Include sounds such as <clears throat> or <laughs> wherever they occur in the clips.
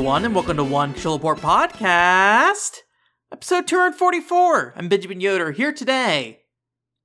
everyone, and welcome to One Chill Report Podcast, episode 244. I'm Benjamin Yoder here today.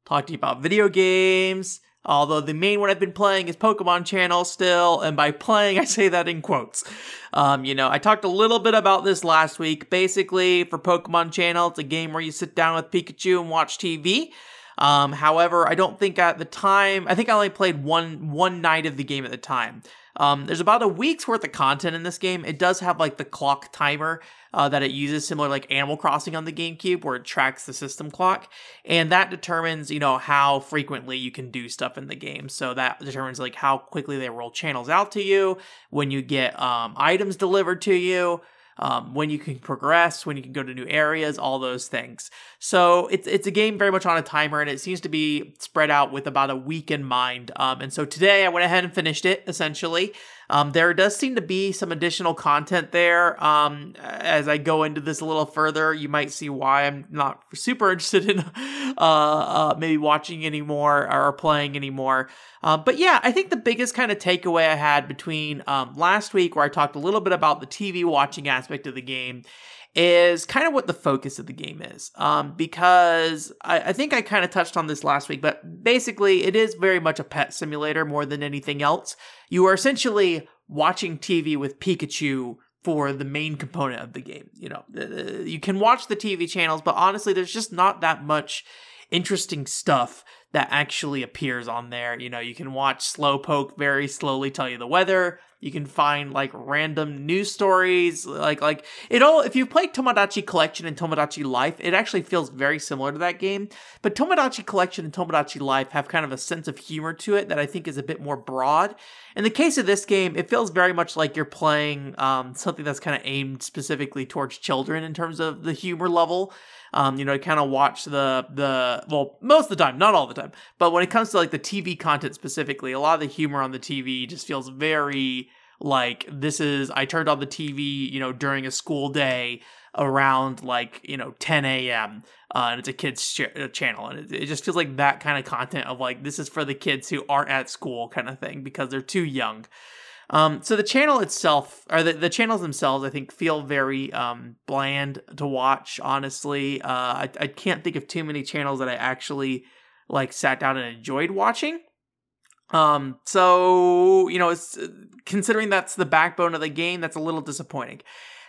Talk to you about video games. Although the main one I've been playing is Pokemon Channel still, and by playing, <laughs> I say that in quotes. Um, you know, I talked a little bit about this last week. Basically, for Pokemon Channel, it's a game where you sit down with Pikachu and watch TV. Um, however, I don't think at the time, I think I only played one one night of the game at the time. Um, there's about a week's worth of content in this game. It does have like the clock timer uh, that it uses, similar like Animal Crossing on the GameCube, where it tracks the system clock, and that determines you know how frequently you can do stuff in the game. So that determines like how quickly they roll channels out to you, when you get um, items delivered to you. Um, when you can progress, when you can go to new areas, all those things. So it's it's a game very much on a timer, and it seems to be spread out with about a week in mind. Um, and so today I went ahead and finished it essentially. Um, there does seem to be some additional content there. Um, as I go into this a little further, you might see why I'm not super <laughs> interested in uh, uh, maybe watching anymore or playing anymore. Uh, but yeah, I think the biggest kind of takeaway I had between um, last week, where I talked a little bit about the TV watching aspect of the game, is kind of what the focus of the game is. Um, because I, I think I kind of touched on this last week, but basically, it is very much a pet simulator more than anything else. You are essentially watching TV with Pikachu for the main component of the game. You know, you can watch the TV channels, but honestly, there's just not that much interesting stuff that actually appears on there. You know, you can watch Slowpoke very slowly tell you the weather. You can find like random news stories, like like it all. If you play Tomodachi Collection and Tomodachi Life, it actually feels very similar to that game. But Tomodachi Collection and Tomodachi Life have kind of a sense of humor to it that I think is a bit more broad. In the case of this game, it feels very much like you're playing um, something that's kind of aimed specifically towards children in terms of the humor level. Um, you know, kind of watch the the well, most of the time, not all the time, but when it comes to like the TV content specifically, a lot of the humor on the TV just feels very like this is I turned on the TV, you know, during a school day around like you know 10 a.m. Uh, and it's a kids ch- channel, and it, it just feels like that kind of content of like this is for the kids who aren't at school kind of thing because they're too young. Um, so the channel itself, or the, the channels themselves, I think feel very um, bland to watch. Honestly, uh, I, I can't think of too many channels that I actually like sat down and enjoyed watching. Um, so you know, considering that's the backbone of the game, that's a little disappointing.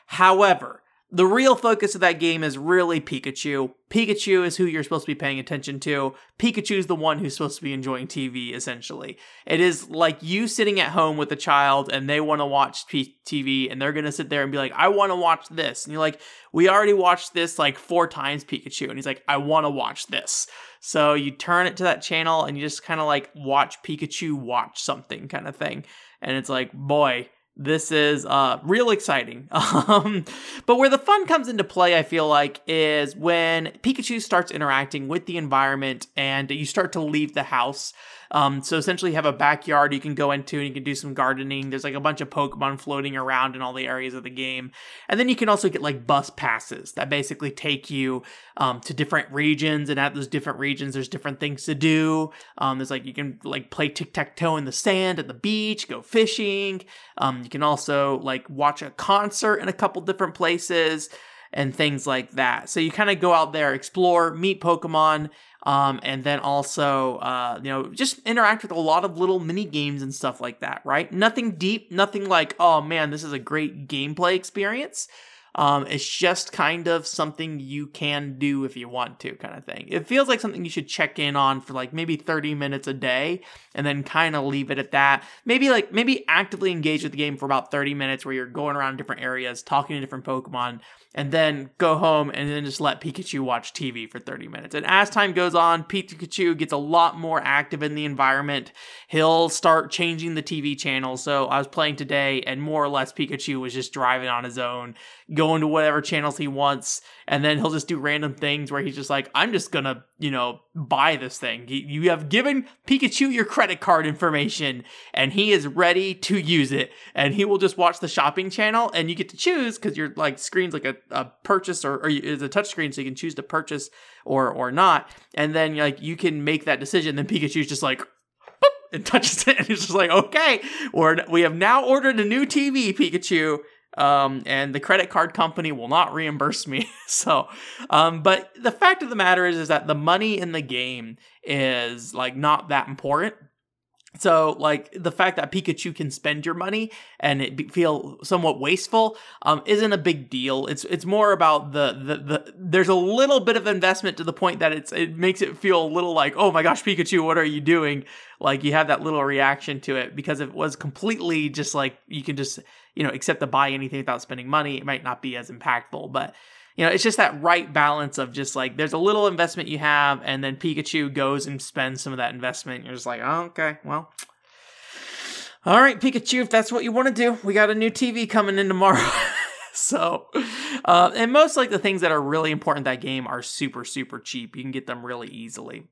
However, the real focus of that game is really Pikachu. Pikachu is who you're supposed to be paying attention to. Pikachu is the one who's supposed to be enjoying TV, essentially. It is like you sitting at home with a child and they want to watch P- TV and they're going to sit there and be like, I want to watch this. And you're like, we already watched this like four times, Pikachu. And he's like, I want to watch this. So you turn it to that channel and you just kind of like watch Pikachu watch something kind of thing. And it's like, boy, this is uh, real exciting. <laughs> Um, but where the fun comes into play, I feel like, is when Pikachu starts interacting with the environment and you start to leave the house. Um, so essentially, you have a backyard you can go into and you can do some gardening. There's like a bunch of Pokemon floating around in all the areas of the game. And then you can also get like bus passes that basically take you um, to different regions. And at those different regions, there's different things to do. Um, there's like you can like play tic tac toe in the sand at the beach, go fishing. You can also like watch a concert in a couple different places and things like that. So you kind of go out there, explore, meet Pokemon, um, and then also, uh, you know, just interact with a lot of little mini games and stuff like that, right? Nothing deep, nothing like, oh man, this is a great gameplay experience. Um, it's just kind of something you can do if you want to, kind of thing. It feels like something you should check in on for like maybe 30 minutes a day and then kind of leave it at that. Maybe like, maybe actively engage with the game for about 30 minutes where you're going around different areas, talking to different Pokemon, and then go home and then just let Pikachu watch TV for 30 minutes. And as time goes on, Pikachu gets a lot more active in the environment. He'll start changing the TV channel. So I was playing today and more or less Pikachu was just driving on his own, going go into whatever channels he wants, and then he'll just do random things where he's just like, I'm just gonna, you know, buy this thing. You have given Pikachu your credit card information, and he is ready to use it, and he will just watch the shopping channel, and you get to choose because your like screen's like a, a purchase or, or it's a touch screen, so you can choose to purchase or or not, and then like you can make that decision. Then Pikachu's just like and touches it, <laughs> and he's just like, okay, we're we have now ordered a new TV, Pikachu. Um, and the credit card company will not reimburse me. <laughs> so, um, but the fact of the matter is, is that the money in the game is like not that important. So, like the fact that Pikachu can spend your money and it be, feel somewhat wasteful um, isn't a big deal. It's it's more about the, the the there's a little bit of investment to the point that it's it makes it feel a little like oh my gosh Pikachu what are you doing? Like you have that little reaction to it because it was completely just like you can just you know except to buy anything without spending money, it might not be as impactful. But you know, it's just that right balance of just like there's a little investment you have, and then Pikachu goes and spends some of that investment. You're just like, oh, okay, well, all right, Pikachu, if that's what you want to do, we got a new TV coming in tomorrow. <laughs> so, uh, and most like the things that are really important that game are super, super cheap. You can get them really easily.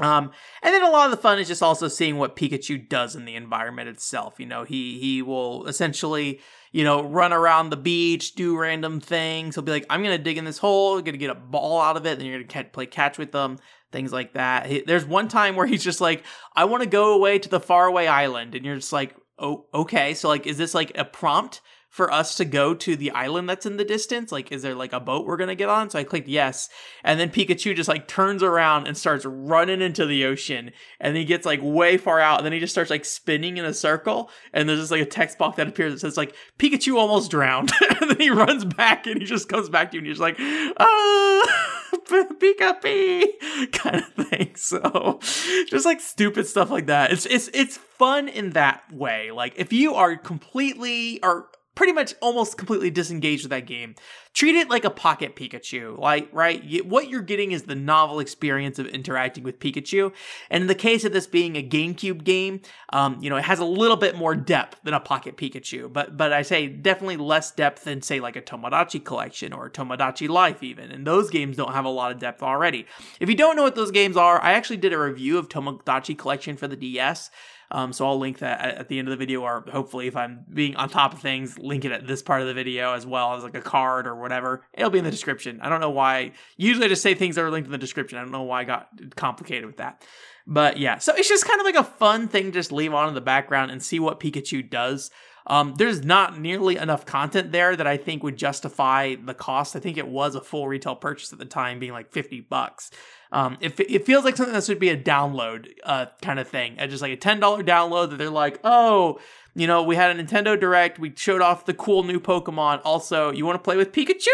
Um, and then a lot of the fun is just also seeing what Pikachu does in the environment itself. You know, he he will essentially, you know, run around the beach, do random things. He'll be like, "I'm gonna dig in this hole, gonna get a ball out of it, and you're gonna catch, play catch with them." Things like that. He, there's one time where <laughs> he's just like, "I want to go away to the faraway island," and you're just like, "Oh, okay." So like, is this like a prompt? For us to go to the island that's in the distance? Like, is there like a boat we're gonna get on? So I clicked yes, and then Pikachu just like turns around and starts running into the ocean, and he gets like way far out, and then he just starts like spinning in a circle, and there's just like a text box that appears that says like Pikachu almost drowned, <laughs> and then he runs back and he just comes back to you, and he's like, ah. <laughs> Pika Pee <laughs> kind of thing. So just like stupid stuff like that. It's it's it's fun in that way. Like if you are completely or pretty much almost completely disengaged with that game. Treat it like a pocket Pikachu, like right. What you're getting is the novel experience of interacting with Pikachu, and in the case of this being a GameCube game, um, you know it has a little bit more depth than a pocket Pikachu, but but I say definitely less depth than say like a Tomodachi Collection or Tomodachi Life even, and those games don't have a lot of depth already. If you don't know what those games are, I actually did a review of Tomodachi Collection for the DS. Um, so I'll link that at, at the end of the video, or hopefully, if I'm being on top of things, link it at this part of the video as well as like a card or whatever. It'll be in the description. I don't know why. Usually, I just say things that are linked in the description. I don't know why I got complicated with that. But yeah, so it's just kind of like a fun thing just leave on in the background and see what Pikachu does. Um, there's not nearly enough content there that I think would justify the cost. I think it was a full retail purchase at the time, being like 50 bucks. Um, it, it feels like something that should be a download uh, kind of thing, uh, just like a $10 download that they're like, oh, you know, we had a Nintendo Direct, we showed off the cool new Pokemon. Also, you want to play with Pikachu?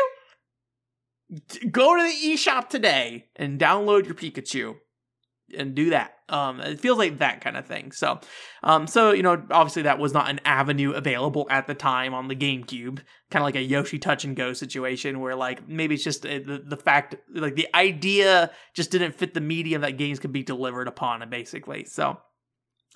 Go to the eShop today and download your Pikachu and do that. Um, it feels like that kind of thing. So, um, so you know, obviously that was not an avenue available at the time on the GameCube, kind of like a Yoshi Touch and Go situation, where like maybe it's just uh, the the fact, like the idea just didn't fit the medium that games could be delivered upon, basically. So,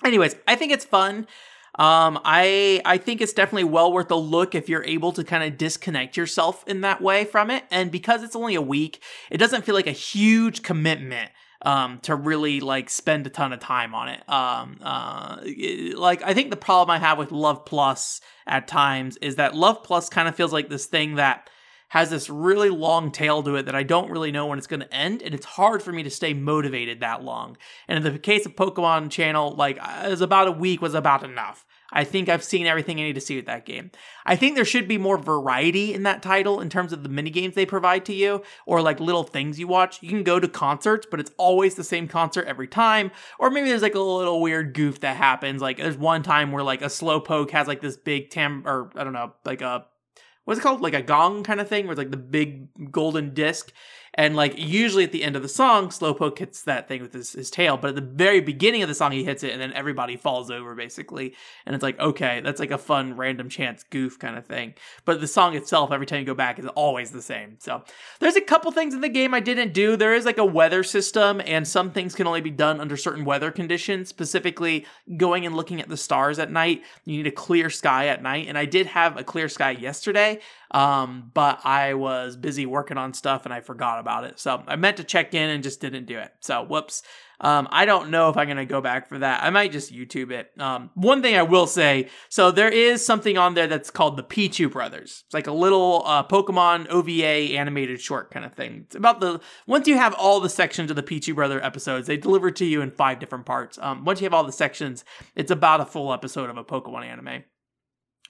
anyways, I think it's fun. Um, I I think it's definitely well worth a look if you're able to kind of disconnect yourself in that way from it, and because it's only a week, it doesn't feel like a huge commitment um, to really like spend a ton of time on it. Um, uh, like I think the problem I have with Love Plus at times is that Love Plus kind of feels like this thing that has this really long tail to it that I don't really know when it's going to end, and it's hard for me to stay motivated that long. And in the case of Pokemon Channel, like uh, as about a week was about enough. I think I've seen everything I need to see with that game. I think there should be more variety in that title in terms of the mini games they provide to you or like little things you watch. You can go to concerts, but it's always the same concert every time. Or maybe there's like a little weird goof that happens. Like there's one time where like a slowpoke has like this big tam or I don't know, like a what's it called? Like a gong kind of thing where it's like the big golden disc. And like usually at the end of the song, Slowpoke hits that thing with his, his tail, but at the very beginning of the song, he hits it, and then everybody falls over basically. And it's like, okay, that's like a fun random chance goof kind of thing. But the song itself, every time you go back, is always the same. So there's a couple things in the game I didn't do. There is like a weather system, and some things can only be done under certain weather conditions, specifically going and looking at the stars at night. You need a clear sky at night. And I did have a clear sky yesterday, um, but I was busy working on stuff and I forgot about it. So I meant to check in and just didn't do it. So whoops. Um, I don't know if I'm gonna go back for that. I might just YouTube it. Um, one thing I will say, so there is something on there that's called the Pichu Brothers. It's like a little uh, Pokemon OVA animated short kind of thing. It's about the once you have all the sections of the Pichu Brother episodes, they deliver to you in five different parts. Um, once you have all the sections, it's about a full episode of a Pokemon anime.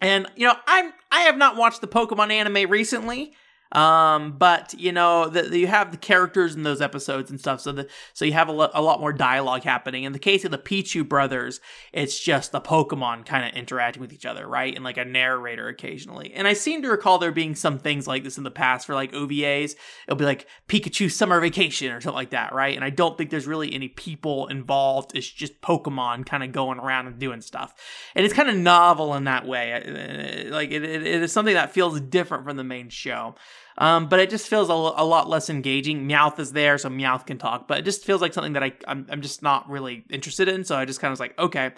And you know, I'm I have not watched the Pokemon anime recently. Um, but you know, the, you have the characters in those episodes and stuff, so the so you have a, lo- a lot more dialogue happening. In the case of the Pichu brothers, it's just the Pokemon kind of interacting with each other, right? And like a narrator occasionally. And I seem to recall there being some things like this in the past for like OVAs. It'll be like Pikachu summer vacation or something like that, right? And I don't think there's really any people involved. It's just Pokemon kind of going around and doing stuff. And it's kind of novel in that way. Like it, it, it is something that feels different from the main show. Um, but it just feels a, lot less engaging. Meowth is there, so Meowth can talk, but it just feels like something that I I'm, I'm just not really interested in. So I just kind of was like, okay.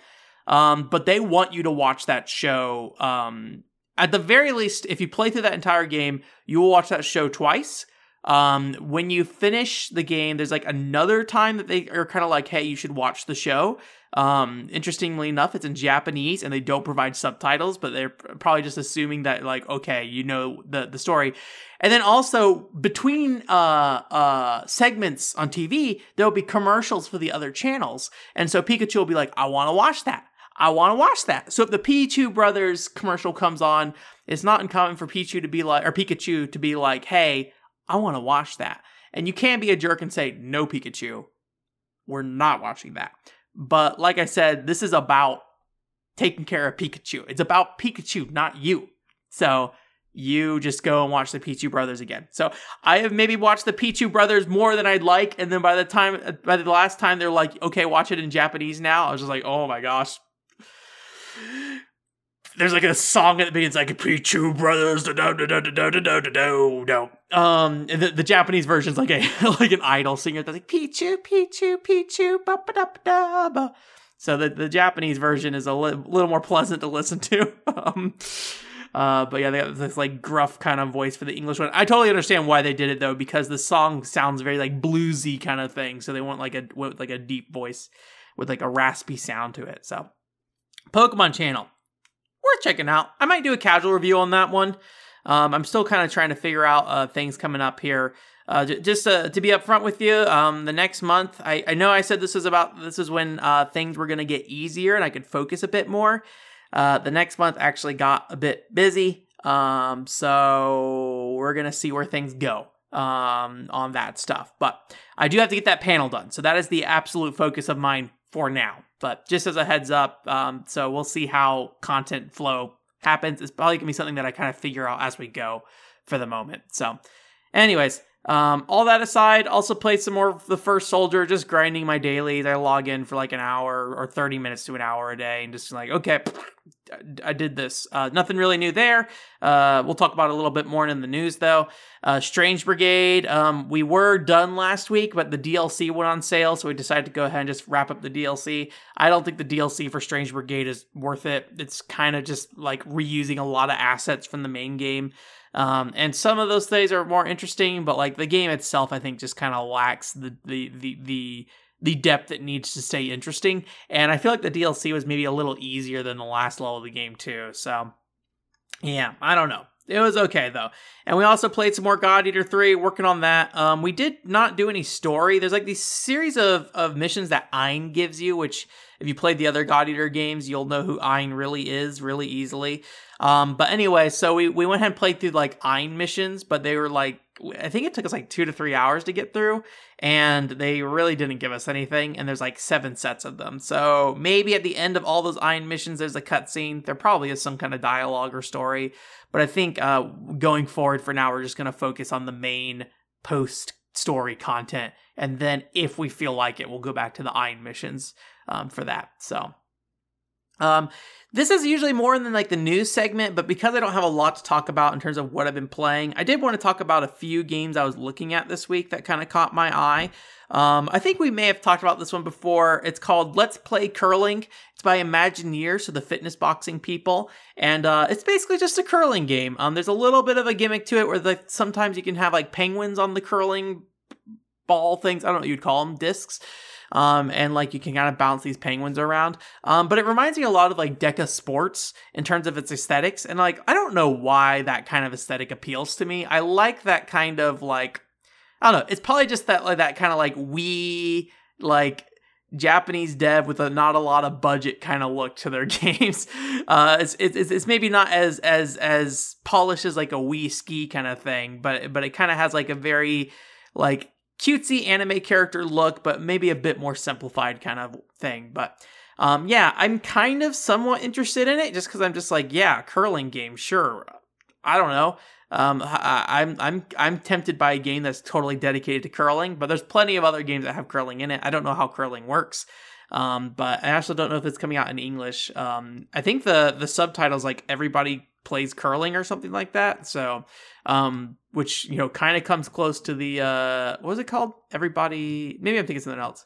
Um, but they want you to watch that show. Um, at the very least, if you play through that entire game, you will watch that show twice. Um, when you finish the game, there's like another time that they are kind of like, hey, you should watch the show. Um, interestingly enough, it's in Japanese and they don't provide subtitles, but they're probably just assuming that like, okay, you know the the story. And then also between uh, uh, segments on TV, there will be commercials for the other channels, and so Pikachu will be like, I want to watch that. I want to watch that. So if the Pichu Brothers commercial comes on, it's not uncommon for Pichu to be like, or Pikachu to be like, hey, I want to watch that. And you can't be a jerk and say, no, Pikachu, we're not watching that. But like I said, this is about taking care of Pikachu. It's about Pikachu, not you. So you just go and watch the Pichu Brothers again. So I have maybe watched the Pichu Brothers more than I'd like, and then by the time by the last time they're like, okay, watch it in Japanese now. I was just like, oh my gosh. There's like a song at the beginning, it's like Pichu Brothers, da da da da da da da da. Um, the, the Japanese version's like a <laughs> like an idol singer that's like Pichu, Pichu, Pichu, ba ba da da ba. So the the Japanese version is a li- little more pleasant to listen to. <laughs> um, uh, but yeah, they have this like gruff kind of voice for the English one. I totally understand why they did it though, because the song sounds very like bluesy kind of thing. So they want like a like a deep voice with like a raspy sound to it. So Pokemon Channel, worth checking out. I might do a casual review on that one. Um, I'm still kind of trying to figure out uh, things coming up here. Uh, j- just uh, to be upfront with you, um, the next month, I, I know I said this is about this is when uh, things were going to get easier and I could focus a bit more. Uh, the next month actually got a bit busy. Um, so we're going to see where things go um, on that stuff. But I do have to get that panel done. So that is the absolute focus of mine for now. But just as a heads up, um, so we'll see how content flow happens. It's probably to be something that I kind of figure out as we go for the moment. So, anyways, um, all that aside, also played some more of the first soldier, just grinding my dailies. I log in for like an hour or 30 minutes to an hour a day and just like, okay, I did this. Uh, nothing really new there. Uh, we'll talk about it a little bit more in the news though. Uh, Strange Brigade, um, we were done last week, but the DLC went on sale, so we decided to go ahead and just wrap up the DLC. I don't think the DLC for Strange Brigade is worth it. It's kind of just like reusing a lot of assets from the main game. Um, and some of those things are more interesting, but like the game itself, I think just kind of lacks the, the, the, the, the depth that needs to stay interesting. And I feel like the DLC was maybe a little easier than the last level of the game too. So yeah, I don't know. It was okay though. And we also played some more God Eater 3, working on that. Um, we did not do any story. There's like these series of, of missions that Ein gives you, which if you played the other God Eater games, you'll know who Ein really is really easily. Um, but anyway, so we, we went ahead and played through like Ein missions, but they were like, I think it took us like two to three hours to get through, and they really didn't give us anything. And there's like seven sets of them. So maybe at the end of all those Ein missions, there's a cutscene. There probably is some kind of dialogue or story. But I think uh, going forward for now, we're just going to focus on the main post story content. And then if we feel like it, we'll go back to the Ein missions um, for that. So um, this is usually more than like the news segment, but because I don't have a lot to talk about in terms of what I've been playing, I did want to talk about a few games I was looking at this week that kind of caught my eye. Um, I think we may have talked about this one before. It's called Let's Play Curling. It's by Imagineer, so the fitness boxing people, and uh, it's basically just a curling game. Um, there's a little bit of a gimmick to it where like sometimes you can have like penguins on the curling ball things. I don't know what you'd call them, discs um, and like you can kind of bounce these penguins around. Um, but it reminds me a lot of like Deca Sports in terms of its aesthetics, and like I don't know why that kind of aesthetic appeals to me. I like that kind of like I don't know. It's probably just that like that kind of like we like Japanese dev with a not a lot of budget kind of look to their <laughs> games. Uh, it's, it's it's maybe not as as as polished as like a Wii ski kind of thing, but but it kind of has like a very like cutesy anime character look, but maybe a bit more simplified kind of thing. But um, yeah, I'm kind of somewhat interested in it just because I'm just like, yeah, curling game, sure. I don't know. Um, I, am I'm, I'm I'm tempted by a game that's totally dedicated to curling, but there's plenty of other games that have curling in it. I don't know how curling works. Um, but I also don't know if it's coming out in English. Um, I think the the subtitles like everybody plays curling or something like that. So, um, which you know kind of comes close to the uh, what was it called? Everybody. Maybe I'm thinking something else.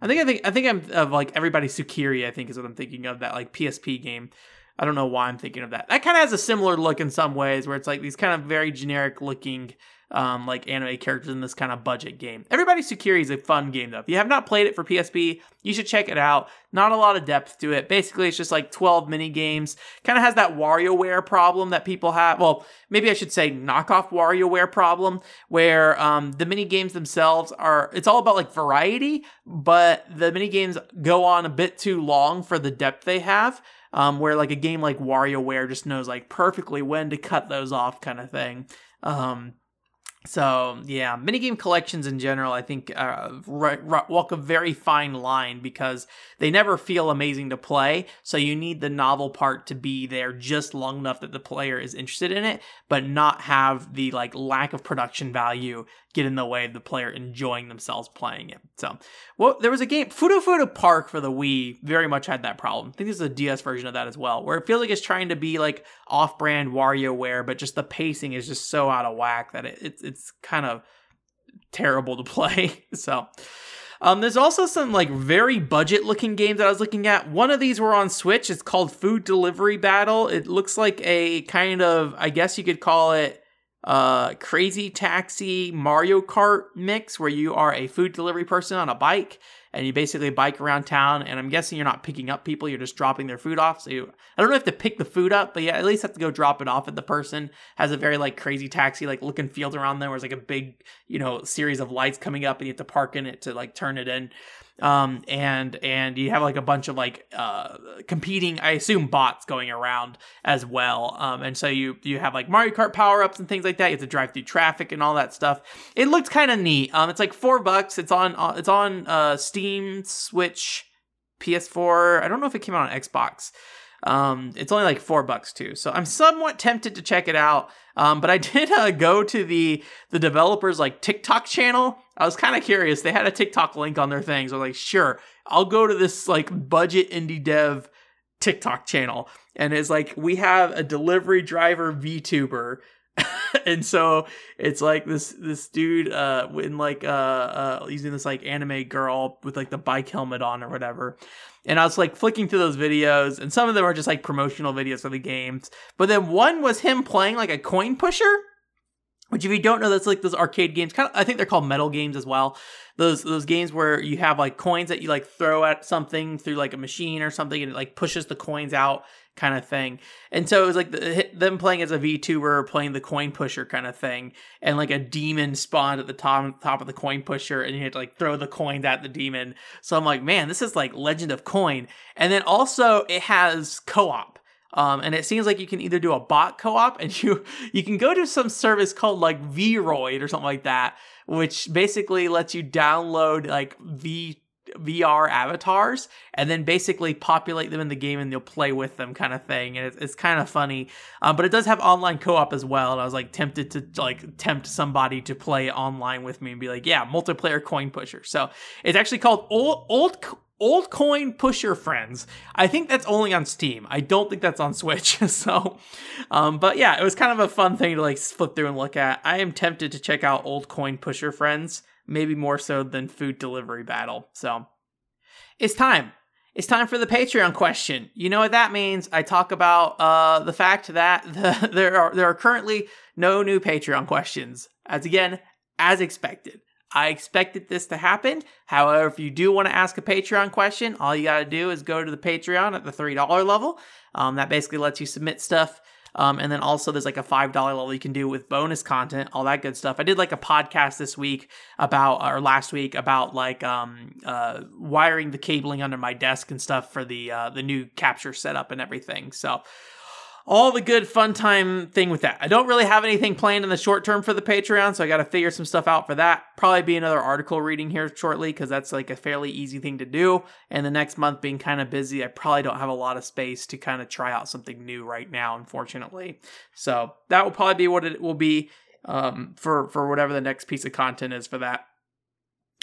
I think I think I think I'm of like everybody Sukkiri. I think is what I'm thinking of that like PSP game. I don't know why I'm thinking of that. That kind of has a similar look in some ways, where it's like these kind of very generic looking um, like anime characters in this kind of budget game. Everybody Sukkiri is a fun game though. If you have not played it for PSP, you should check it out. Not a lot of depth to it. Basically, it's just like 12 mini games. Kind of has that WarioWare problem that people have. Well, maybe I should say knockoff WarioWare problem, where um, the mini games themselves are. It's all about like variety, but the mini games go on a bit too long for the depth they have. Um, where like a game like WarioWare just knows like perfectly when to cut those off, kind of thing. Um, so yeah, minigame collections in general, I think, uh, r- r- walk a very fine line because they never feel amazing to play. So you need the novel part to be there just long enough that the player is interested in it, but not have the like lack of production value get in the way of the player enjoying themselves playing it. So, well, there was a game, Furu Furu Park for the Wii, very much had that problem. I think there's a DS version of that as well, where it feels like it's trying to be like off-brand WarioWare, but just the pacing is just so out of whack that it, it's it's kind of terrible to play. <laughs> so. Um, there's also some like very budget looking games that I was looking at. One of these were on Switch. It's called Food Delivery Battle. It looks like a kind of, I guess you could call it uh, Crazy Taxi Mario Kart mix where you are a food delivery person on a bike and you basically bike around town. And I'm guessing you're not picking up people, you're just dropping their food off. So you, I don't know if to pick the food up, but yeah, at least have to go drop it off. And the person has a very like crazy taxi, like looking field around there where it's like a big, you know, series of lights coming up and you have to park in it to like turn it in um, and and you have like a bunch of like uh, competing, I assume bots going around as well. Um, and so you you have like Mario Kart power ups and things like that. You have to drive through traffic and all that stuff. It looks kind of neat. Um, it's like four bucks. It's on uh, it's on uh, Steam, Switch, PS4. I don't know if it came out on Xbox. Um, it's only like four bucks too, so I'm somewhat tempted to check it out. Um, but I <laughs> did uh, go to the the developers like TikTok channel. I was kind of curious. They had a TikTok link on their things. I was like, sure, I'll go to this like budget indie dev TikTok channel, and it's like we have a delivery driver VTuber <laughs> and so it's like this this dude uh in like uh uh using this like anime girl with like the bike helmet on or whatever and i was like flicking through those videos and some of them are just like promotional videos for the games. But then one was him playing like a coin pusher which if you don't know that's like those arcade games kind of i think they're called metal games as well those those games where you have like coins that you like throw at something through like a machine or something and it like pushes the coins out kind of thing. And so it was like the, them playing as a VTuber, playing the coin pusher kind of thing, and like a demon spawned at the top top of the coin pusher, and you had to like throw the coins at the demon. So I'm like, man, this is like Legend of Coin. And then also it has co-op. Um, and it seems like you can either do a bot co-op and you <laughs> you can go to some service called like Vroid or something like that, which basically lets you download like V VR avatars and then basically populate them in the game and you'll play with them kind of thing. And it's, it's kind of funny. Um, but it does have online co-op as well. And I was like tempted to like tempt somebody to play online with me and be like, yeah, multiplayer coin pusher. So it's actually called Old, Old, Old Coin Pusher Friends. I think that's only on Steam. I don't think that's on Switch. <laughs> so, um, but yeah, it was kind of a fun thing to like flip through and look at. I am tempted to check out Old Coin Pusher Friends, maybe more so than Food Delivery Battle. So, it's time. It's time for the Patreon question. You know what that means? I talk about uh, the fact that <laughs> the, there are there are currently no new Patreon questions. As again, as expected. I expected this to happen. However, if you do want to ask a Patreon question, all you got to do is go to the Patreon at the $3 level. Um, that basically lets you submit stuff. Um, and then also there's like a $5 level you can do with bonus content, all that good stuff. I did like a podcast this week about, or last week about like um, uh, wiring the cabling under my desk and stuff for the, uh, the new capture setup and everything. So, all the good fun time thing with that. I don't really have anything planned in the short term for the Patreon, so I got to figure some stuff out for that. Probably be another article reading here shortly because that's like a fairly easy thing to do. And the next month being kind of busy, I probably don't have a lot of space to kind of try out something new right now, unfortunately. So that will probably be what it will be um, for for whatever the next piece of content is for that.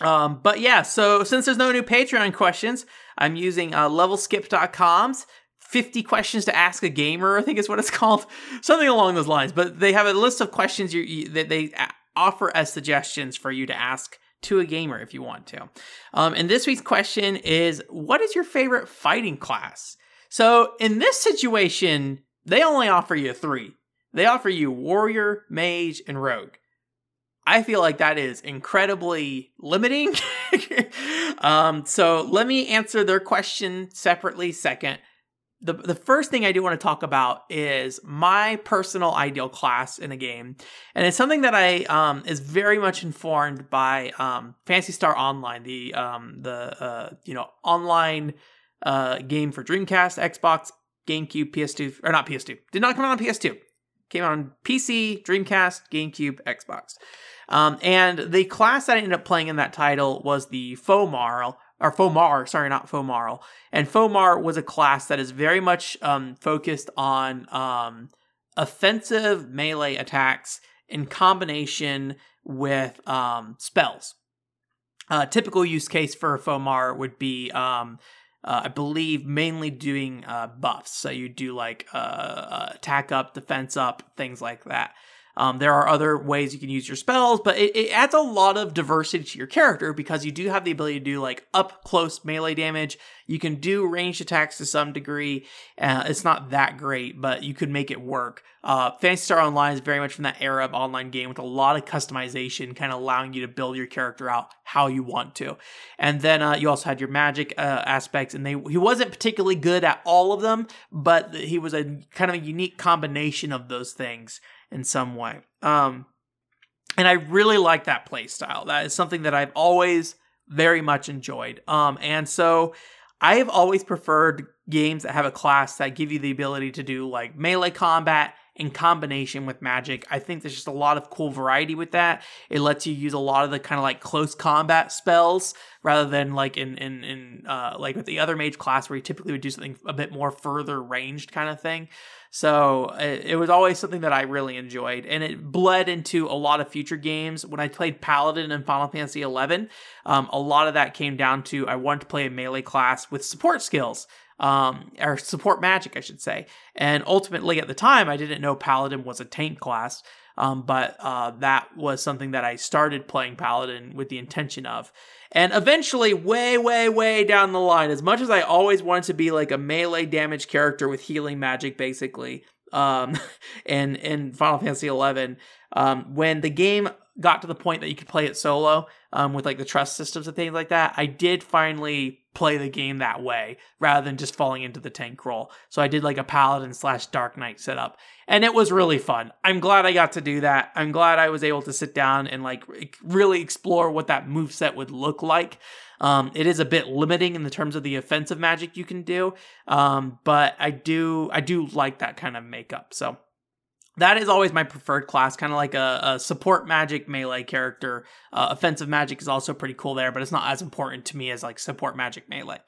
Um, but yeah, so since there's no new Patreon questions, I'm using uh, levelskip.com's 50 questions to ask a gamer, I think is what it's <laughs> called. Something along those lines. But they have a list of questions you, you, that they offer as suggestions for you to ask to a gamer if you want to. Um, and this week's question is What is your favorite fighting class? So in this situation, they only offer you three. They offer you warrior, mage, and rogue. I feel like that is incredibly limiting. <laughs> um, so let me answer their question separately second the the first thing I do want to talk about is my personal ideal class in a game, and it's something that I um, is very much informed by um, Phantasy Star Online, the um, the uh, you know online uh, game for Dreamcast, Xbox, GameCube, PS2, or not PS2. Did not come out on PS2. Came out on PC, Dreamcast, GameCube, Xbox. Um, and the class that I ended up playing in that title was the Fomar, or Fomar, sorry, not Fomar. And Fomar was a class that is very much um, focused on um, offensive melee attacks in combination with um, spells. Uh, typical use case for Fomar would be, um, uh, I believe, mainly doing uh, buffs. So you do like uh, uh, attack up, defense up, things like that. Um, there are other ways you can use your spells, but it, it, adds a lot of diversity to your character because you do have the ability to do like up close melee damage. You can do ranged attacks to some degree. Uh, it's not that great, but you could make it work. Uh, Phantasy Star Online is very much from that era of online game with a lot of customization, kind of allowing you to build your character out how you want to. And then uh, you also had your magic uh, aspects, and they he wasn't particularly good at all of them, but he was a kind of a unique combination of those things in some way. Um, and I really like that play style. That is something that I've always very much enjoyed. Um, and so I have always preferred games that have a class that give you the ability to do like melee combat in combination with magic. I think there's just a lot of cool variety with that. It lets you use a lot of the kind of like close combat spells rather than like in in in uh, like with the other mage class where you typically would do something a bit more further ranged kind of thing. So it, it was always something that I really enjoyed, and it bled into a lot of future games. When I played Paladin in Final Fantasy XI, um, a lot of that came down to I wanted to play a melee class with support skills um, or support magic, I should say. And ultimately, at the time, I didn't know Paladin was a tank class, um, but uh, that was something that I started playing Paladin with the intention of. And eventually, way, way, way down the line, as much as I always wanted to be like a melee damage character with healing magic, basically, um, <laughs> in in Final Fantasy XI, um, when the game got to the point that you could play it solo um, with like the trust systems and things like that, I did finally play the game that way rather than just falling into the tank role. So I did like a paladin slash dark knight setup, and it was really fun. I'm glad I got to do that. I'm glad I was able to sit down and like really explore what that move set would look like. Um, it is a bit limiting in the terms of the offensive magic you can do, um, but I do I do like that kind of makeup. So that is always my preferred class, kind of like a, a, support magic melee character. Uh, offensive magic is also pretty cool there, but it's not as important to me as like support magic melee.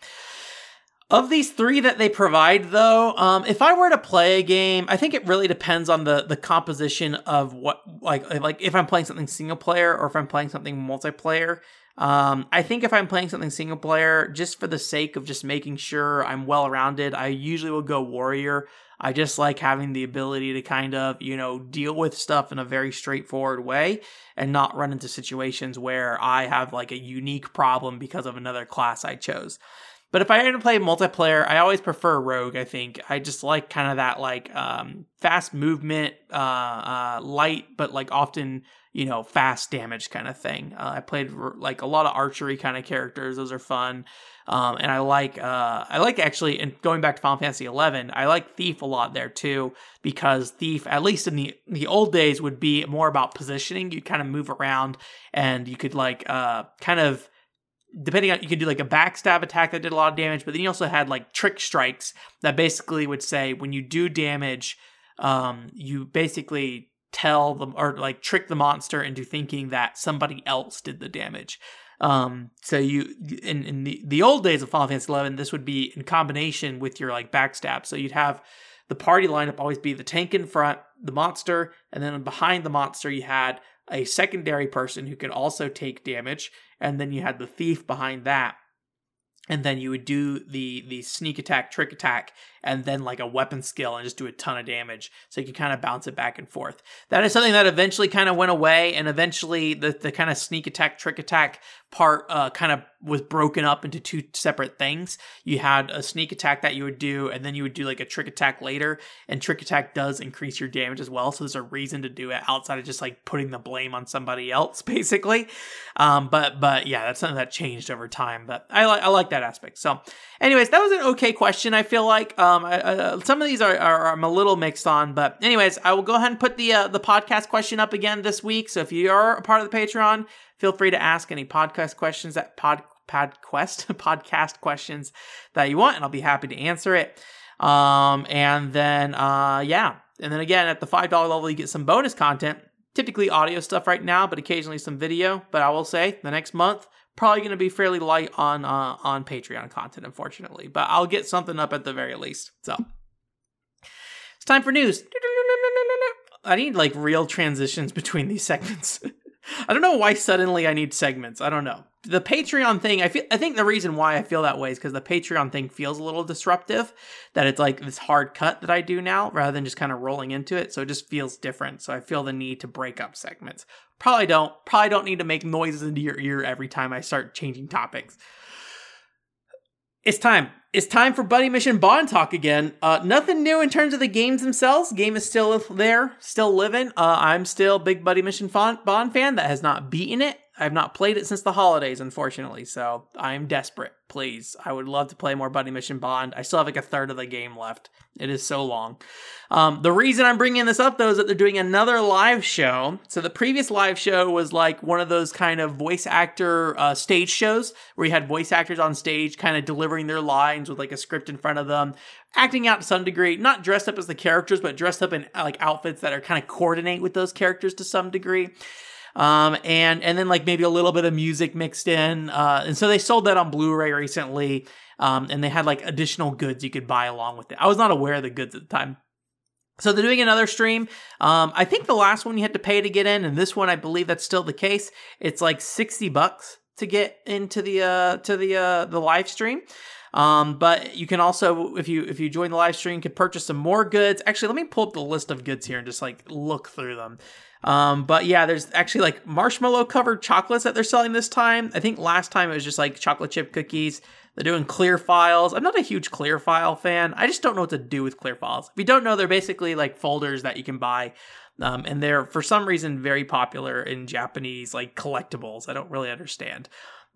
Of these three that they provide, though, um, if I were to play a game, I think it really depends on the the composition of what like like if I'm playing something single player or if I'm playing something multiplayer. Um, I think if I'm playing something single player, just for the sake of just making sure I'm well rounded, I usually will go warrior. I just like having the ability to kind of, you know, deal with stuff in a very straightforward way and not run into situations where I have like a unique problem because of another class I chose. But if I had to play multiplayer, I always prefer Rogue. I think I just like kind of that like um, fast movement, uh, uh, light, but like often you know fast damage kind of thing. Uh, I played like a lot of archery kind of characters; those are fun. Um, and I like uh, I like actually, and going back to Final Fantasy Eleven, I like Thief a lot there too because Thief, at least in the the old days, would be more about positioning. You'd kind of move around, and you could like uh, kind of depending on you could do like a backstab attack that did a lot of damage, but then you also had like trick strikes that basically would say when you do damage, um, you basically tell them or like trick the monster into thinking that somebody else did the damage. Um, so you in, in the, the old days of Final Fantasy Eleven, this would be in combination with your like backstab. So you'd have the party lineup always be the tank in front, the monster, and then behind the monster you had a secondary person who could also take damage, and then you had the thief behind that and then you would do the the sneak attack trick attack and then like a weapon skill and just do a ton of damage. So you can kind of bounce it back and forth. That is something that eventually kind of went away and eventually the, the kind of sneak attack trick attack part uh, kind of was broken up into two separate things. You had a sneak attack that you would do and then you would do like a trick attack later and trick attack does increase your damage as well so there's a reason to do it outside of just like putting the blame on somebody else <laughs> basically. Um, but but yeah that's something that changed over time but i like i like that aspect. So anyways that was an okay question i feel like. Um, um, I, uh, some of these are, are, I'm a little mixed on, but anyways, I will go ahead and put the uh, the podcast question up again this week. So if you are a part of the Patreon, feel free to ask any podcast questions at pod podquest <laughs> podcast questions that you want, and I'll be happy to answer it. Um, and then uh, yeah, and then again at the five dollar level, you get some bonus content. Typically audio stuff right now, but occasionally some video. But I will say the next month probably going to be fairly light on uh, on Patreon content, unfortunately. But I'll get something up at the very least. So it's time for news. <laughs> I need like real transitions between these segments. <laughs> I don't know why suddenly I need segments. I don't know. The Patreon thing, I feel I think the reason why I feel that way is because the Patreon thing feels a little disruptive. That it's like this hard cut that I do now rather than just kind of rolling into it. So it just feels different. So I feel the need to break up segments. Probably don't. Probably don't need to make noises into your ear every time I start changing topics. It's time. It's time for Buddy Mission Bond talk again. Uh, nothing new in terms of the games themselves. Game is still there, still living. Uh, I'm still big Buddy Mission Bond fan that has not beaten it. I've not played it since the holidays, unfortunately, so I'm desperate. Please, I would love to play more Buddy Mission Bond. I still have like a third of the game left. It is so long. Um, the reason I'm bringing this up though is that they're doing another live show. So the previous live show was like one of those kind of voice actor uh, stage shows where you had voice actors on stage, kind of delivering their lines with like a script in front of them, acting out to some degree, not dressed up as the characters, but dressed up in like outfits that are kind of coordinate with those characters to some degree um, and and then like maybe a little bit of music mixed in. Uh, and so they sold that on Blu-ray recently, um, and they had like additional goods you could buy along with it. I was not aware of the goods at the time. So they're doing another stream. Um, I think the last one you had to pay to get in, and this one I believe that's still the case. It's like sixty bucks to get into the uh, to the uh, the live stream. Um, but you can also, if you if you join the live stream, can purchase some more goods. Actually, let me pull up the list of goods here and just like look through them. Um, but yeah, there's actually like marshmallow covered chocolates that they're selling this time. I think last time it was just like chocolate chip cookies. They're doing clear files. I'm not a huge clear file fan. I just don't know what to do with clear files. If you don't know, they're basically like folders that you can buy. Um, and they're for some reason very popular in Japanese like collectibles. I don't really understand.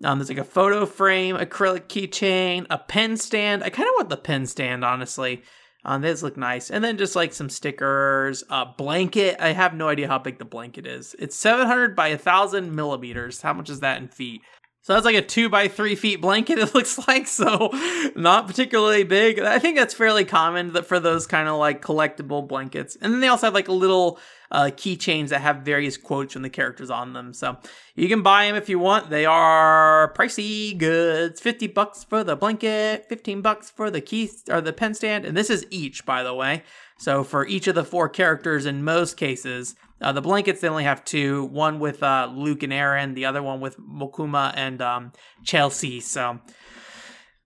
Um, there's like a photo frame, acrylic keychain, a pen stand. I kind of want the pen stand, honestly. Um, these look nice. And then just like some stickers, a blanket. I have no idea how big the blanket is. It's 700 by 1,000 millimeters. How much is that in feet? So that's like a two by three feet blanket, <laughs> it looks like. So not particularly big. I think that's fairly common for those kind of like collectible blankets. And then they also have like little uh, keychains that have various quotes from the characters on them. So you can buy them if you want. They are pricey goods. 50 bucks for the blanket, 15 bucks for the key or the pen stand. And this is each, by the way. So for each of the four characters in most cases, uh, the blankets, they only have two one with uh, Luke and Aaron, the other one with Mokuma and um, Chelsea. So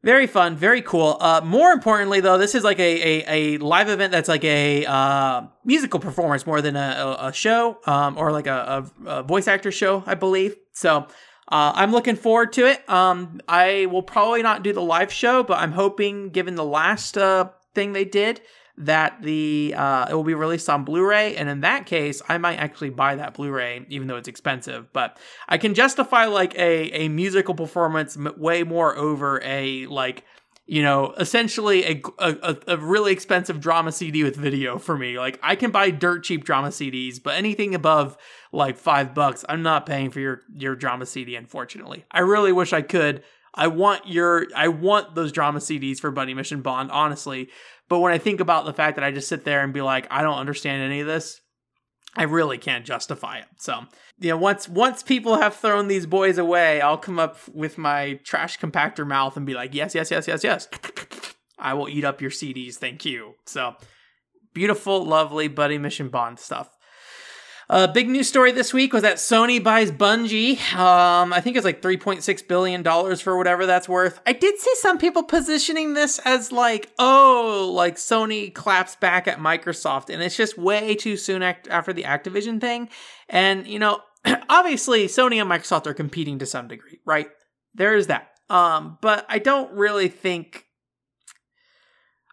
very fun, very cool. Uh, more importantly, though, this is like a, a, a live event that's like a uh, musical performance more than a, a show um, or like a, a, voice actor show, I believe. So uh, I'm looking forward to it. Um, I will probably not do the live show, but I'm hoping, given the last uh, thing they did, that the uh, it will be released on Blu-ray, and in that case, I might actually buy that Blu-ray, even though it's expensive. But I can justify like a a musical performance way more over a like you know essentially a, a a really expensive drama CD with video for me. Like I can buy dirt cheap drama CDs, but anything above like five bucks, I'm not paying for your your drama CD. Unfortunately, I really wish I could. I want your I want those drama CDs for Buddy Mission Bond, honestly. But when I think about the fact that I just sit there and be like, I don't understand any of this, I really can't justify it. So, you know, once once people have thrown these boys away, I'll come up with my trash compactor mouth and be like, yes, yes, yes, yes, yes. I will eat up your CDs, thank you. So, beautiful, lovely Buddy Mission Bond stuff. A uh, big news story this week was that Sony buys Bungie. Um, I think it's like $3.6 billion for whatever that's worth. I did see some people positioning this as like, oh, like Sony claps back at Microsoft, and it's just way too soon act- after the Activision thing. And, you know, <clears throat> obviously Sony and Microsoft are competing to some degree, right? There is that. Um, but I don't really think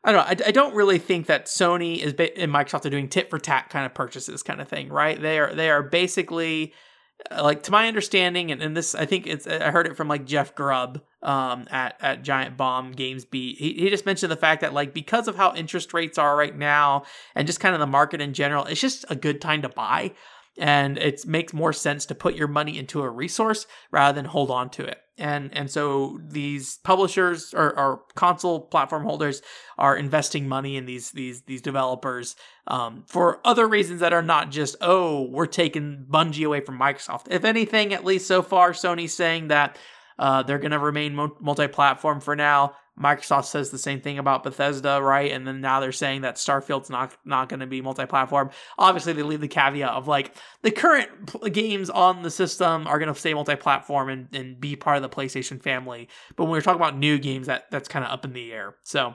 I don't know. I, I, don't really think that Sony is ba- and Microsoft are doing tit for tat kind of purchases, kind of thing, right? They are they are basically uh, like to my understanding, and, and this I think it's I heard it from like Jeff Grubb um, at at Giant Bomb Games Beat. He, he just mentioned the fact that like because of how interest rates are right now, and just kind of the market in general, it's just a good time to buy and it makes more sense to put your money into a resource rather than hold on to it and and so these publishers or, or console platform holders are investing money in these these these developers um, for other reasons that are not just oh we're taking Bungie away from Microsoft. If anything, at least so far, Sony's saying that uh, they're going to remain multi-platform for now. Microsoft says the same thing about Bethesda, right? And then now they're saying that Starfield's not not going to be multi-platform. Obviously, they leave the caveat of like the current games on the system are going to stay multi-platform and, and be part of the PlayStation family. But when we're talking about new games, that that's kind of up in the air. So,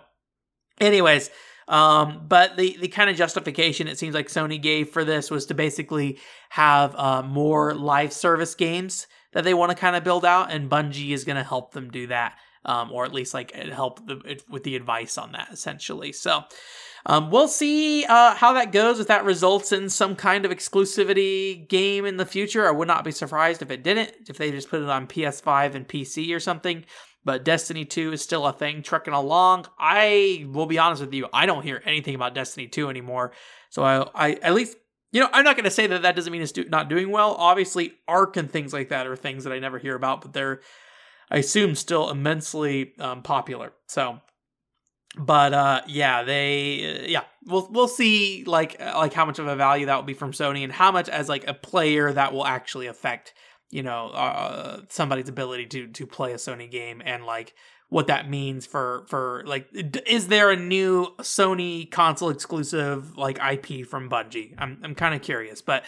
anyways, um, but the the kind of justification it seems like Sony gave for this was to basically have uh, more live service games that they want to kind of build out, and Bungie is going to help them do that um, or at least like help the, with the advice on that essentially. So um, we'll see uh, how that goes. If that results in some kind of exclusivity game in the future, I would not be surprised if it didn't. If they just put it on PS5 and PC or something. But Destiny 2 is still a thing trucking along. I will be honest with you, I don't hear anything about Destiny 2 anymore. So I, I at least you know, I'm not going to say that that doesn't mean it's do- not doing well. Obviously, Ark and things like that are things that I never hear about, but they're I assume still immensely um, popular. So, but uh, yeah, they uh, yeah, we'll we'll see like uh, like how much of a value that will be from Sony and how much as like a player that will actually affect you know uh, somebody's ability to to play a Sony game and like what that means for for like is there a new Sony console exclusive like IP from Bungie? I'm I'm kind of curious, but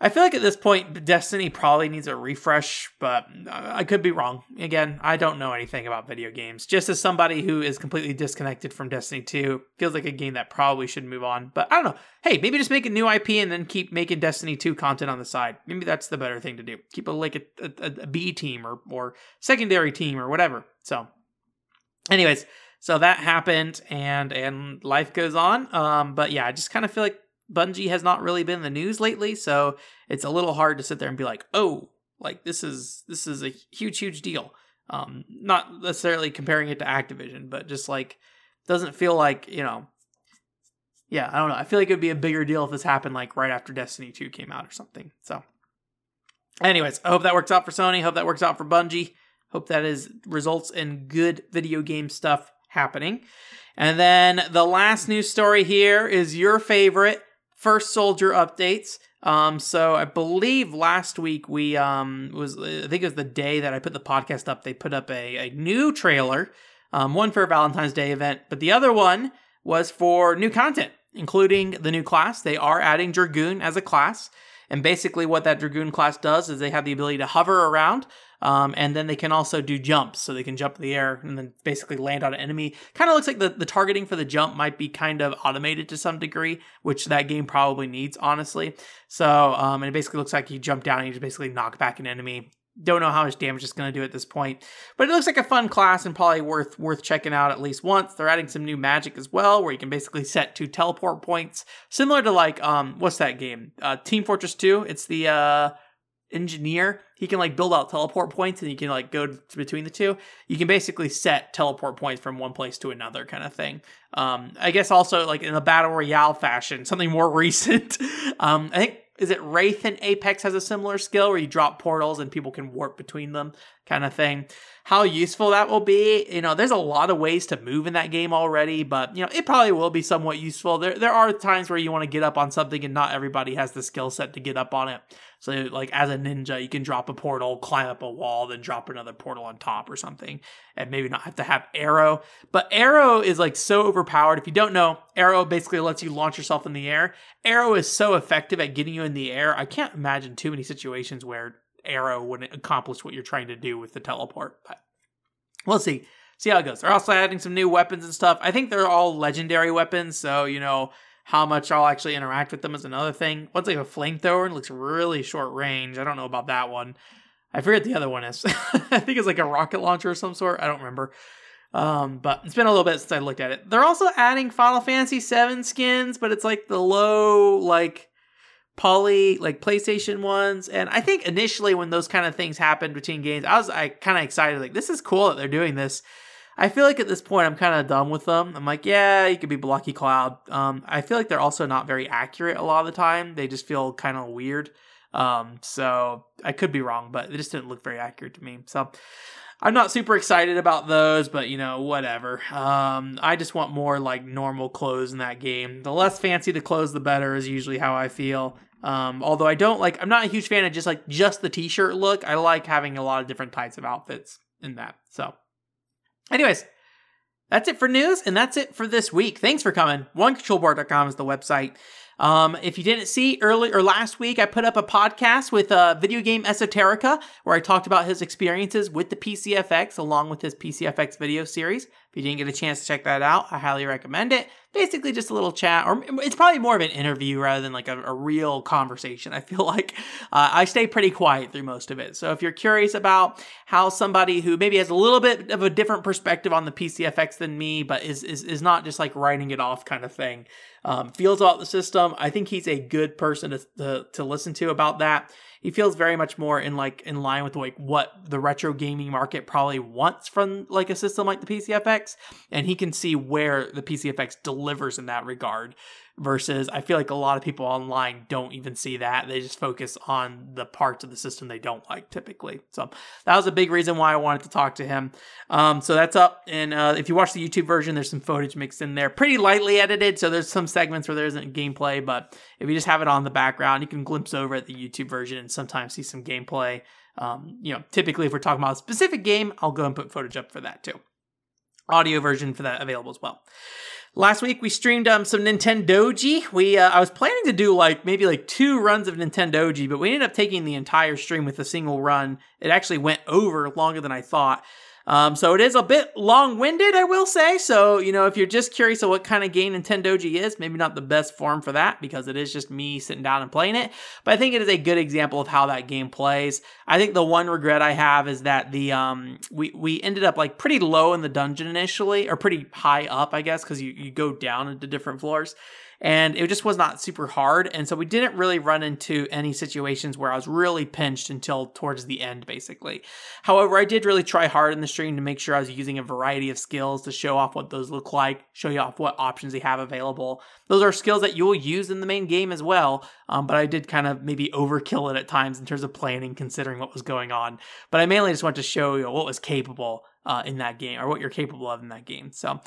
I feel like at this point, Destiny probably needs a refresh, but I could be wrong. Again, I don't know anything about video games. Just as somebody who is completely disconnected from Destiny 2, feels like a game that probably should move on. But I don't know. Hey, maybe just make a new IP and then keep making Destiny 2 content on the side. Maybe that's the better thing to do. Keep a like a, a, a B team or or secondary team or whatever. So, anyways, so that happened and and life goes on. Um, but yeah, I just kind of feel like Bungie has not really been in the news lately, so it's a little hard to sit there and be like, "Oh, like this is this is a huge huge deal." Um, not necessarily comparing it to Activision, but just like doesn't feel like you know. Yeah, I don't know. I feel like it would be a bigger deal if this happened like right after Destiny Two came out or something. So, Anyways, I hope that works out for Sony. Hope that works out for Bungie. Hope that is results in good video game stuff happening. And then the last news story here is your favorite First Soldier updates. Um, so I believe last week we um was I think it was the day that I put the podcast up. They put up a, a new trailer, um, one for a Valentine's Day event, but the other one was for new content, including the new class. They are adding Dragoon as a class. And basically, what that Dragoon class does is they have the ability to hover around, um, and then they can also do jumps. So they can jump in the air and then basically land on an enemy. Kind of looks like the, the targeting for the jump might be kind of automated to some degree, which that game probably needs, honestly. So, um, and it basically looks like you jump down and you just basically knock back an enemy don't know how much damage it's going to do at this point, but it looks like a fun class and probably worth worth checking out at least once. They're adding some new magic as well, where you can basically set two teleport points, similar to like um what's that game? Uh, Team Fortress Two. It's the uh engineer. He can like build out teleport points, and you can like go between the two. You can basically set teleport points from one place to another, kind of thing. Um, I guess also like in a battle royale fashion, something more <laughs> recent. um, I think is it Wraith and Apex has a similar skill where you drop portals and people can warp between them, kind of thing. How useful that will be, you know, there's a lot of ways to move in that game already, but you know, it probably will be somewhat useful. There there are times where you want to get up on something and not everybody has the skill set to get up on it. So like as a ninja, you can drop a portal, climb up a wall, then drop another portal on top or something, and maybe not have to have arrow. But arrow is like so overpowered. If you don't know, arrow basically lets you launch yourself in the air. Arrow is so effective at getting you in the air. I can't imagine too many situations where arrow wouldn't accomplish what you're trying to do with the teleport. But we'll see. See how it goes. They're also adding some new weapons and stuff. I think they're all legendary weapons, so you know how much I'll actually interact with them is another thing. One's like a flamethrower and looks really short range. I don't know about that one. I forget the other one is. <laughs> I think it's like a rocket launcher of some sort. I don't remember. Um, but it's been a little bit since I looked at it. They're also adding Final Fantasy VII skins, but it's like the low, like poly, like PlayStation ones. And I think initially when those kind of things happened between games, I was I kind of excited. Like this is cool that they're doing this. I feel like at this point I'm kind of done with them. I'm like, yeah, you could be Blocky Cloud. Um, I feel like they're also not very accurate a lot of the time. They just feel kind of weird. Um, so I could be wrong, but they just didn't look very accurate to me. So I'm not super excited about those, but you know, whatever. Um, I just want more like normal clothes in that game. The less fancy the clothes, the better is usually how I feel. Um, although I don't like, I'm not a huge fan of just like just the t-shirt look. I like having a lot of different types of outfits in that. So, anyways, that's it for news, and that's it for this week. Thanks for coming. OneControlBoard.com is the website. Um, if you didn't see early or last week, I put up a podcast with uh, Video Game Esoterica where I talked about his experiences with the PCFX along with his PCFX video series. If you didn't get a chance to check that out, I highly recommend it. Basically, just a little chat, or it's probably more of an interview rather than like a, a real conversation. I feel <laughs> like uh, I stay pretty quiet through most of it. So if you're curious about how somebody who maybe has a little bit of a different perspective on the PCFX than me, but is is, is not just like writing it off kind of thing, um, feels about the system, I think he's a good person to, to, to listen to about that he feels very much more in like in line with like what the retro gaming market probably wants from like a system like the PCFX, and he can see where the PCFX delivers in that regard versus I feel like a lot of people online don't even see that. They just focus on the parts of the system they don't like typically. So that was a big reason why I wanted to talk to him. Um, so that's up. And uh, if you watch the YouTube version, there's some footage mixed in there, pretty lightly edited. So there's some segments where there isn't gameplay, but if you just have it on the background, you can glimpse over at the YouTube version and sometimes see some gameplay. Um, you know, typically if we're talking about a specific game, I'll go and put footage up for that too. Audio version for that available as well. Last week we streamed um, some Nintendoji. We uh, I was planning to do like maybe like two runs of Nintendoji, but we ended up taking the entire stream with a single run. It actually went over longer than I thought. Um, so it is a bit long-winded, I will say. So you know, if you're just curious of what kind of game Nintendoji is, maybe not the best form for that because it is just me sitting down and playing it. But I think it is a good example of how that game plays. I think the one regret I have is that the um we we ended up like pretty low in the dungeon initially, or pretty high up, I guess, because you you go down into different floors. And it just was not super hard. And so we didn't really run into any situations where I was really pinched until towards the end, basically. However, I did really try hard in the stream to make sure I was using a variety of skills to show off what those look like, show you off what options they have available. Those are skills that you will use in the main game as well, um, but I did kind of maybe overkill it at times in terms of planning, considering what was going on. But I mainly just wanted to show you what was capable uh, in that game or what you're capable of in that game. So,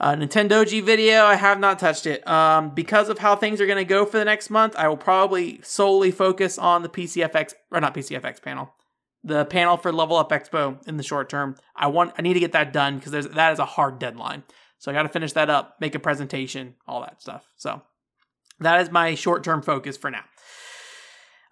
uh, Nintendoji video, I have not touched it. Um, because of how things are going to go for the next month, I will probably solely focus on the PCFX or not PCFX panel, the panel for Level Up Expo in the short term. I want I need to get that done because there's that is a hard deadline. So I got to finish that up, make a presentation, all that stuff. So that is my short term focus for now.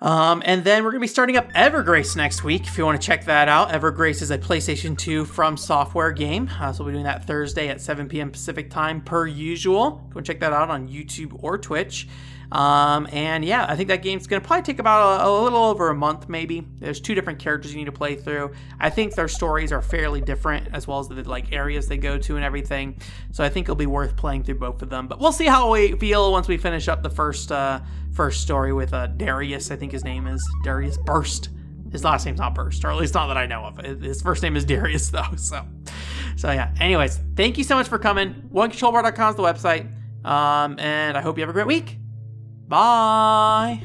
Um, and then we're going to be starting up Evergrace next week. If you want to check that out, Evergrace is a PlayStation 2 FromSoftware game. Uh, so we'll be doing that Thursday at 7 p.m. Pacific time, per usual. Go and check that out on YouTube or Twitch. Um, and yeah, I think that game's going to probably take about a, a, little over a month, maybe. There's two different characters you need to play through. I think their stories are fairly different, as well as the like areas they go to and everything. So I think it'll be worth playing through both of them. But we'll see how we feel once we finish up the first uh, first story with uh, Darius. I think his name is Darius Burst. His last name's not Burst, or at least not that I know of. His first name is Darius, <laughs> though. So, so yeah. Anyways, thank you so much for coming. OneControlBar.com is the website. Um, and I hope you have a great week. Bye.